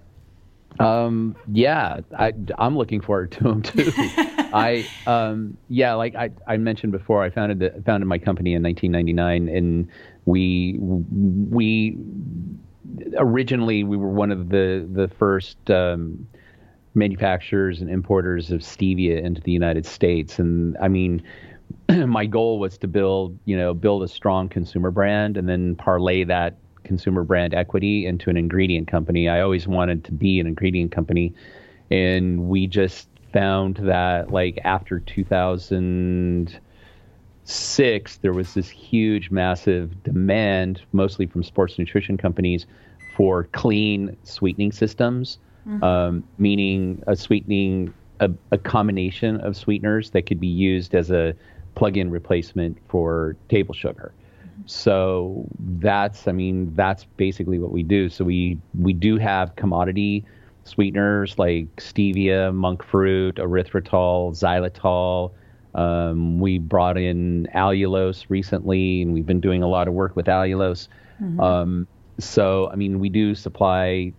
Um, yeah, I, I'm looking forward to them too. (laughs) I, um, yeah, like I, I mentioned before, I founded the, founded my company in 1999, and we we originally we were one of the the first um, manufacturers and importers of stevia into the United States, and I mean. (clears throat) my goal was to build, you know, build a strong consumer brand and then parlay that consumer brand equity into an ingredient company. I always wanted to be an ingredient company, and we just found that like after 2006, there was this huge, massive demand, mostly from sports nutrition companies, for clean sweetening systems, mm-hmm. um, meaning a sweetening a, a combination of sweeteners that could be used as a plug-in replacement for table sugar. So that's, I mean, that's basically what we do. So we we do have commodity sweeteners like stevia, monk fruit, erythritol, xylitol. Um, we brought in allulose recently, and we've been doing a lot of work with allulose. Mm-hmm. Um, so, I mean, we do supply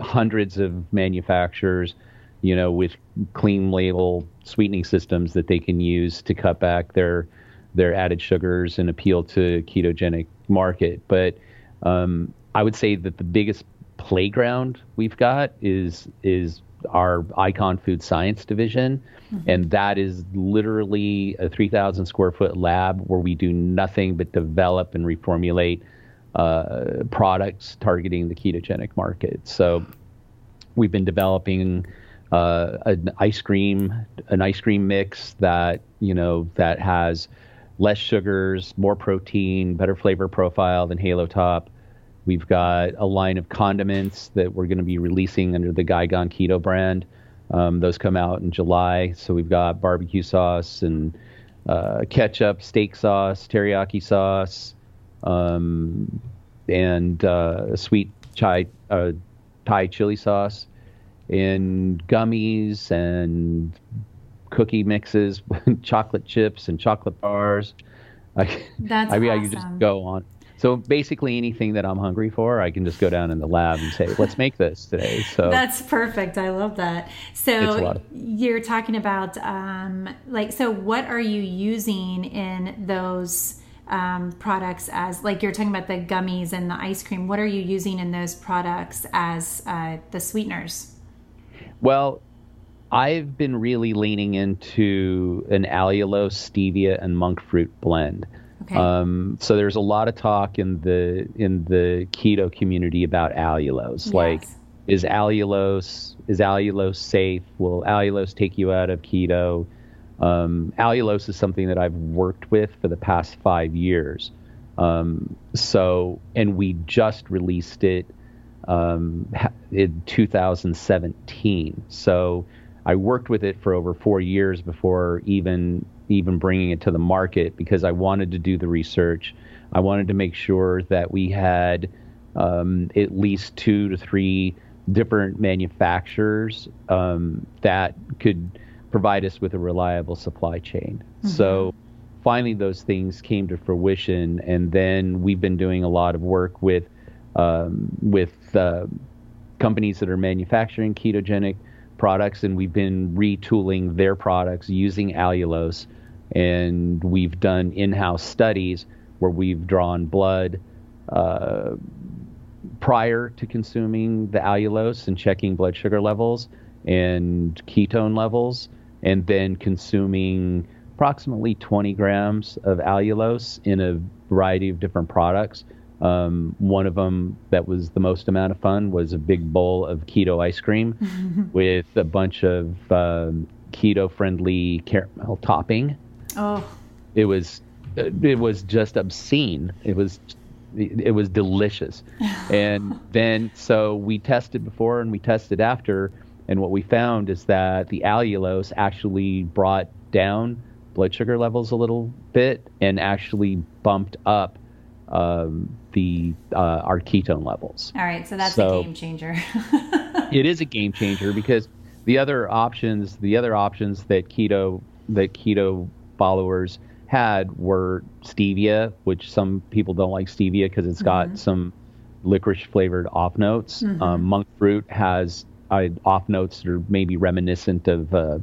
hundreds of manufacturers, you know, with clean label sweetening systems that they can use to cut back their their added sugars and appeal to ketogenic market. But um, I would say that the biggest playground we've got is is our Icon Food Science division, mm-hmm. and that is literally a 3,000 square foot lab where we do nothing but develop and reformulate uh, products targeting the ketogenic market. So we've been developing uh, an ice cream an ice cream mix that you know that has less sugars, more protein, better flavor profile than Halo Top. We've got a line of condiments that we're going to be releasing under the Guy-Gone Keto brand. Um, those come out in July. So we've got barbecue sauce and uh, ketchup, steak sauce, teriyaki sauce, um, and uh, sweet chai uh, Thai chili sauce, and gummies and cookie mixes, (laughs) chocolate chips, and chocolate bars. I, That's I mean, awesome. I could just go on. So basically, anything that I'm hungry for, I can just go down in the lab and say, "Let's make this today." So (laughs) that's perfect. I love that. So of- you're talking about um, like, so what are you using in those? Um, products as like you're talking about the gummies and the ice cream what are you using in those products as uh, the sweeteners well I've been really leaning into an allulose, stevia, and monk fruit blend. Okay. Um, so there's a lot of talk in the in the keto community about allulose. Yes. Like, is allulose is allulose safe? Will allulose take you out of keto? Um, allulose is something that I've worked with for the past five years. Um, so, and we just released it um, in 2017. So I worked with it for over four years before even even bringing it to the market because I wanted to do the research. I wanted to make sure that we had um, at least two to three different manufacturers um, that could provide us with a reliable supply chain. Mm-hmm. So finally, those things came to fruition, and then we've been doing a lot of work with um, with uh, companies that are manufacturing ketogenic products, and we've been retooling their products using allulose. And we've done in-house studies where we've drawn blood uh, prior to consuming the allulose and checking blood sugar levels and ketone levels, and then consuming approximately 20 grams of allulose in a variety of different products um, one of them that was the most amount of fun was a big bowl of keto ice cream (laughs) with a bunch of um, keto friendly caramel topping. Oh, it was it was just obscene. It was it was delicious. (laughs) and then so we tested before and we tested after, and what we found is that the allulose actually brought down blood sugar levels a little bit and actually bumped up um, the uh, our ketone levels. All right, so that's so a game changer. (laughs) it is a game changer because the other options, the other options that keto that keto followers had were stevia, which some people don't like stevia because it's got mm-hmm. some licorice flavored off notes. Mm-hmm. Um, monk fruit has uh, off notes that are maybe reminiscent of uh,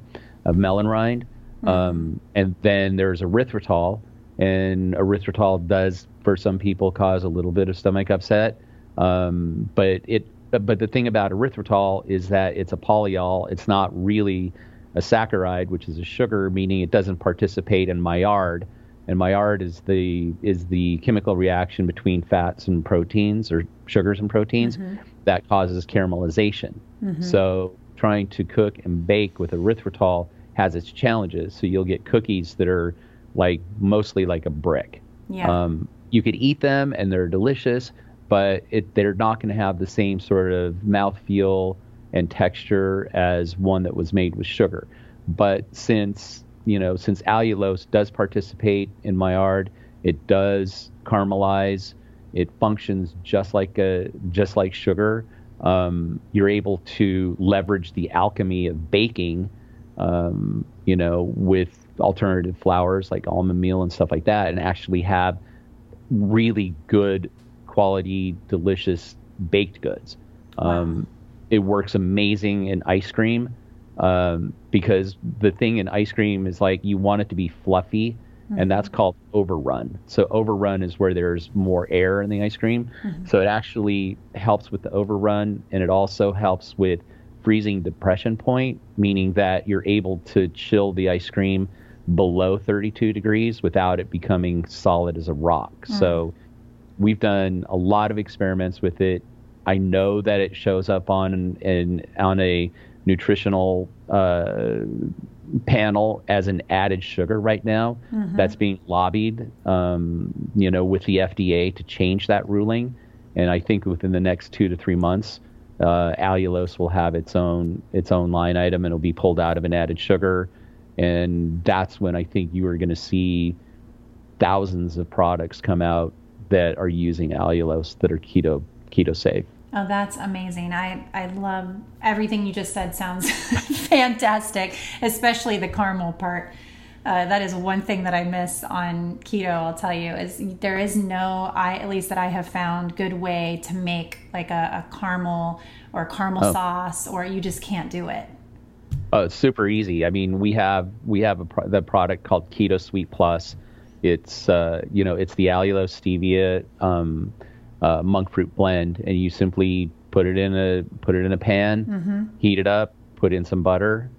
of melon rind. Mm-hmm. Um, and then there's erythritol, and erythritol does for some people cause a little bit of stomach upset. Um, but it but the thing about erythritol is that it's a polyol. It's not really a saccharide, which is a sugar, meaning it doesn't participate in Maillard. And Maillard is the is the chemical reaction between fats and proteins or sugars and proteins that causes caramelization. So trying to cook and bake with erythritol has its challenges. So you'll get cookies that are like mostly like a brick. Yeah. Um, you could eat them and they're delicious, but it, they're not going to have the same sort of mouthfeel and texture as one that was made with sugar. But since you know, since allulose does participate in Maillard, it does caramelize. It functions just like a just like sugar. Um, you're able to leverage the alchemy of baking, um, you know, with alternative flours like almond meal and stuff like that, and actually have really good quality, delicious baked goods. Um, it works amazing in ice cream um, because the thing in ice cream is like you want it to be fluffy, and that's mm-hmm. called overrun. So overrun is where there's more air in the ice cream. Mm-hmm. So it actually helps with the overrun, and it also helps with freezing depression point, meaning that you're able to chill the ice cream below 32 degrees without it becoming solid as a rock. So mm. we've done a lot of experiments with it. I know that it shows up on an on a nutritional uh, panel as an added sugar right now. That's being lobbied, um, you know, with the FDA to change that ruling. And I think within the next two to three months, uh, allulose will have its own its own line item and it'll be pulled out of an added sugar. And that's when I think you are going to see thousands of products come out that are using allulose that are keto keto safe. Oh, that's amazing. I, I love everything you just said sounds (laughs) fantastic, especially the caramel part. Uh, that is one thing that I miss on keto, I'll tell you, is there is no, I at least that I have found, good way to make like a, a caramel or caramel Oh. sauce, or you just can't do it. Oh, it's super easy. I mean, we have we have a pro- the product called Keto Sweet Plus. It's uh, you know it's the allulose stevia um, uh, monk fruit blend, and you simply put it in a put it in a pan, heat it up, put in some butter,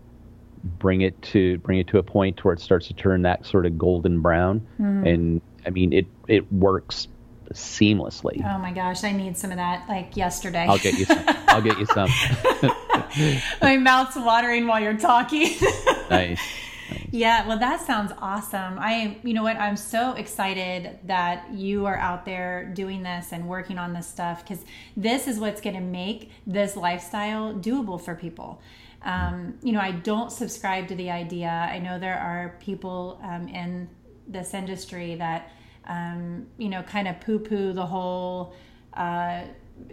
bring it to bring it to a point where it starts to turn that sort of golden brown, and I mean it it works seamlessly. Oh my gosh, I need some of that like yesterday. I'll get you some. I'll get you some. (laughs) my mouth's watering while you're talking. (laughs) nice. Yeah, well, that sounds awesome. I you know what? I'm so excited that you are out there doing this and working on this stuff because this is what's going to make this lifestyle doable for people. Um, you know, I don't subscribe to the idea. I know there are people um, in this industry that, um, you know, kind of poo poo the whole. Uh,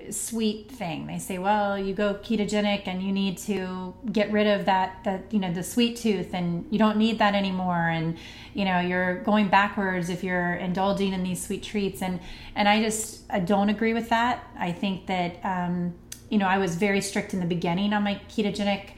sweet thing. They say, well, you go ketogenic and you need to get rid of that that you know the sweet tooth and you don't need that anymore and you know you're going backwards if you're indulging in these sweet treats and and I just I don't agree with that. I think that um, you know I was very strict in the beginning on my ketogenic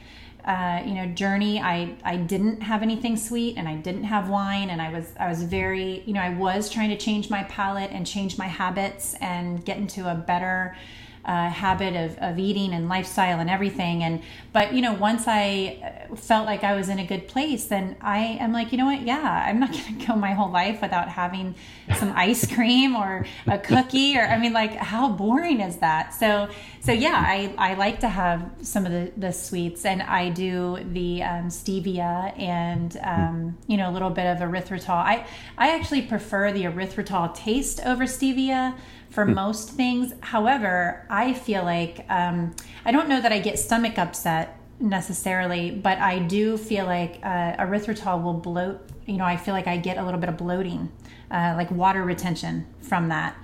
uh, you know journey I I didn't have anything sweet and I didn't have wine and I was I was very you know I was trying to change my palate and change my habits and get into a better uh, habit of, of eating and lifestyle and everything. And but you know once I uh, felt like I was in a good place then I am like you know what? Yeah I'm not (laughs) gonna go my whole life without having some ice cream or a cookie or I mean like how boring is that? So so yeah I, I like to have some of the, the sweets. And I do the um, stevia and um, you know a little bit of erythritol. I I actually prefer the erythritol taste over stevia for most things. However, I feel like um, I don't know that I get stomach upset necessarily, but I do feel like uh, erythritol will bloat. You know, I feel like I get a little bit of bloating, uh, like water retention from that.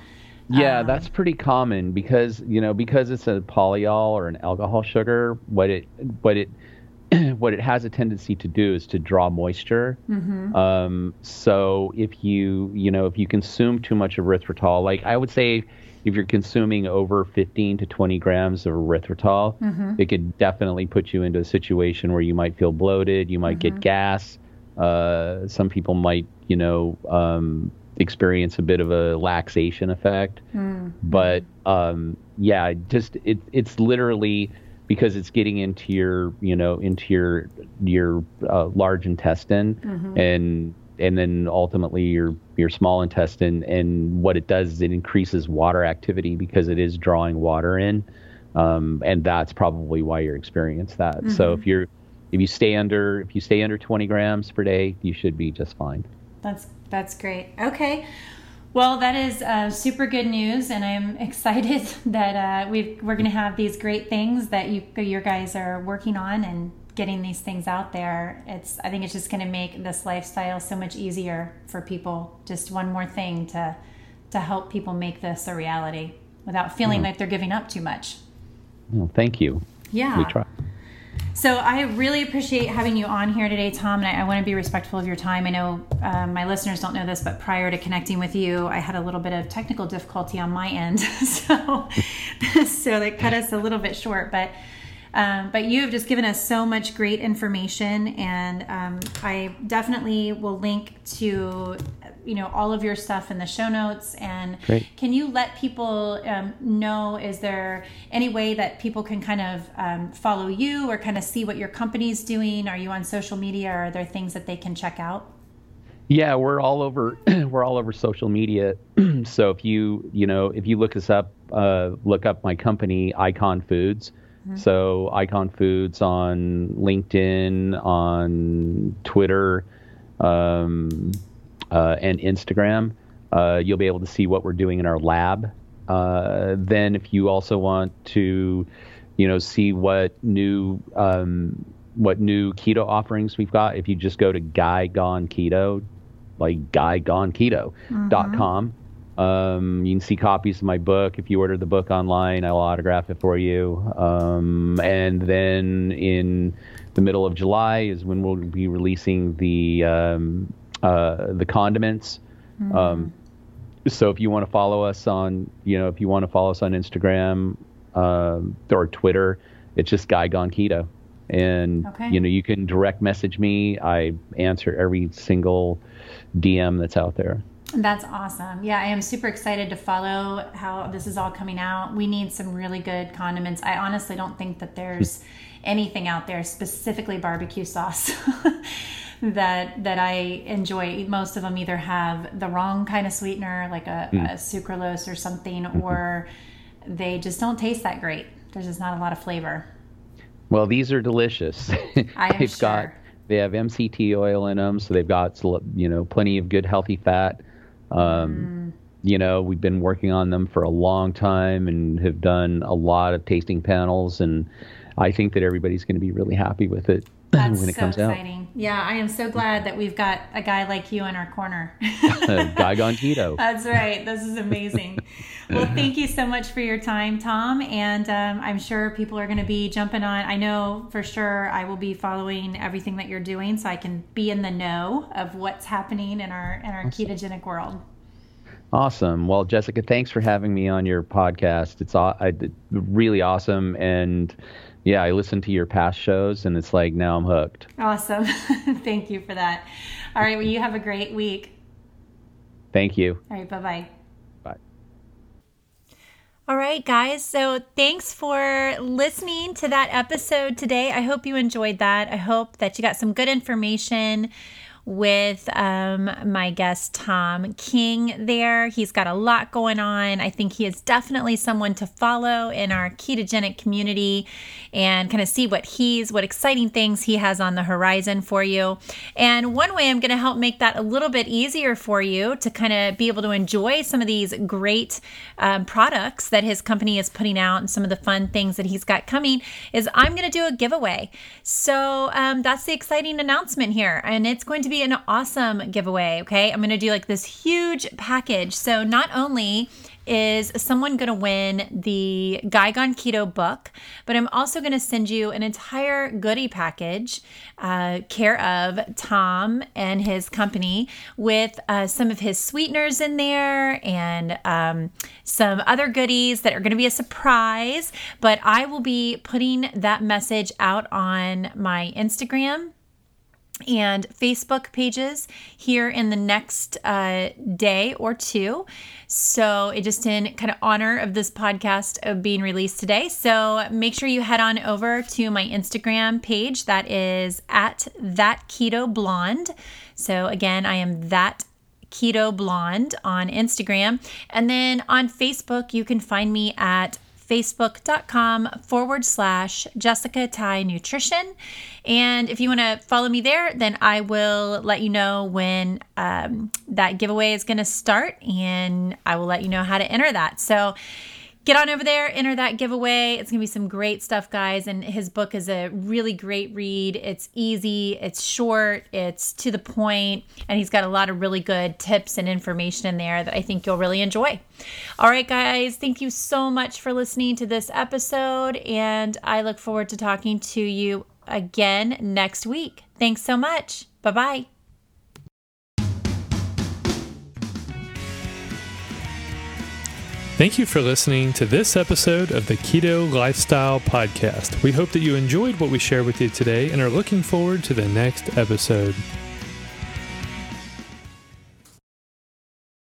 Yeah, that's pretty common because you know because it's a polyol or an alcohol sugar. What it what it (clears throat) what it has a tendency to do is to draw moisture. Um, so if you you know if you consume too much of erythritol, like I would say, if you're consuming over 15 to 20 grams of erythritol, mm-hmm. it could definitely put you into a situation where you might feel bloated, you might mm-hmm. get gas. Uh, some people might, you know, um, experience a bit of a laxation effect. Mm-hmm. But um, yeah, just it, it's literally because it's getting into your, you know, into your your uh, large intestine, mm-hmm. and and then ultimately your your small intestine. And what it does is it increases water activity because it is drawing water in, um, and that's probably why you're experiencing that. Mm-hmm. So if you're if you stay under if you stay under 20 grams per day, you should be just fine. That's that's great. Okay. Well, that is uh, super good news, and I'm (laughs) excited (laughs) that uh, we are going to have these great things that you your guys are working on and getting these things out there. It's I think it's just going to make this lifestyle so much easier for people. Just one more thing to to help people make this a reality without feeling like they're giving up too much. Well, thank you. Yeah. We try. So I really appreciate having you on here today, Tom, and I, I want to be respectful of your time. I know um, my listeners don't know this, but prior to connecting with you, I had a little bit of technical difficulty on my end, (laughs) so (laughs) so that cut us a little bit short. But um, but you have just given us so much great information, and um, I definitely will link to you know all of your stuff in the show notes. And great. can you let people um, know? Is there any way that people can kind of um, follow you or kind of see what your company's doing? Are you on social media? Or are there things that they can check out? Yeah, we're all over. (clears throat) we're all over social media. (clears throat) so if you you know if you look us up, uh, look up my company, Icon Foods Mm-hmm. So Icon Foods on LinkedIn, on Twitter, um, uh, and Instagram. Uh, you'll be able to see what we're doing in our lab. Uh, then, if you also want to, you know, see what new um, what new keto offerings we've got, if you just go to Guy Gone Keto, like GuyGoneKeto.com, mm-hmm. Um, you can see copies of my book. If you order the book online, I'll autograph it for you. Um, and then in the middle of July is when we'll be releasing the um, uh, the condiments. Mm-hmm. so if you want to follow us on, you know, if you want to follow us on Instagram uh, or Twitter, it's just Guy Gone Keto. And okay. you know, you can direct message me. I answer every single DM that's out there. That's awesome. Yeah, I am super excited to follow how this is all coming out. We need some really good condiments. I honestly don't think that there's (laughs) anything out there, specifically barbecue sauce, (laughs) (laughs) that that I enjoy. Most of them either have the wrong kind of sweetener, like a, mm. a sucralose or something, mm-hmm. or they just don't taste that great. There's just not a lot of flavor. Well, these are delicious. I (laughs) am they've sure. got they have MCT oil in them, so they've got you know plenty of good healthy fat. Um, mm. You know, we've been working on them for a long time and have done a lot of tasting panels, and I think that everybody's going to be really happy with it (laughs) That's when it so comes exciting. out. Yeah, I am so glad that we've got a guy like you in our corner. (laughs) guy gone keto. (laughs) That's right. This is amazing. well, thank you so much for your time, Tom. And um, I'm sure people are going to be jumping on. I know for sure I will be following everything that you're doing, so I can be in the know of what's happening in our in our awesome. ketogenic world. Awesome. Well, Jessica, thanks for having me on your podcast. It's I, really awesome and yeah, I listened to your past shows and it's like now I'm hooked. Awesome. (laughs) Thank you for that. All right. Well, you have a great week. Thank you. All right. Bye bye. Bye. All right, guys. So thanks for listening to that episode today. I hope you enjoyed that. I hope that you got some good information with um, my guest Tom King there. He's got a lot going on. I think he is definitely someone to follow in our ketogenic community and kind of see what he's, what exciting things he has on the horizon for you. And one way I'm going to help make that a little bit easier for you to kind of be able to enjoy some of these great um, products that his company is putting out and some of the fun things that he's got coming is I'm going to do a giveaway. So um, that's the exciting announcement here. And it's going to be an awesome giveaway. Okay. I'm to do like this huge package. So not only is someone going to win the Guy Gone Keto book, but I'm also going to send you an entire goodie package, uh, care of Tom and his company, with uh, some of his sweeteners in there and um, some other goodies that are going to be a surprise. But I will be putting that message out on my Instagram and Facebook pages here in the next uh, day or two. So, it just in kind of honor of this podcast of being released today. So, make sure you head on over to my Instagram page that is at that keto blonde. So, again, I am that keto blonde on Instagram. And then on Facebook, you can find me at facebook.com forward slash Jessica Ty Nutrition. And if you want to follow me there, then I will let you know when um, that giveaway is going to start and I will let you know how to enter that. So, get on over there, enter that giveaway. It's going to be some great stuff, guys. And his book is a really great read. It's easy, it's short, it's to the point, and he's got a lot of really good tips and information in there that I think you'll really enjoy. All right, guys, thank you so much for listening to this episode, and I look forward to talking to you again next week. Thanks so much. Bye bye. Thank you for listening to this episode of the Keto Lifestyle Podcast. We hope that you enjoyed what we shared with you today and are looking forward to the next episode.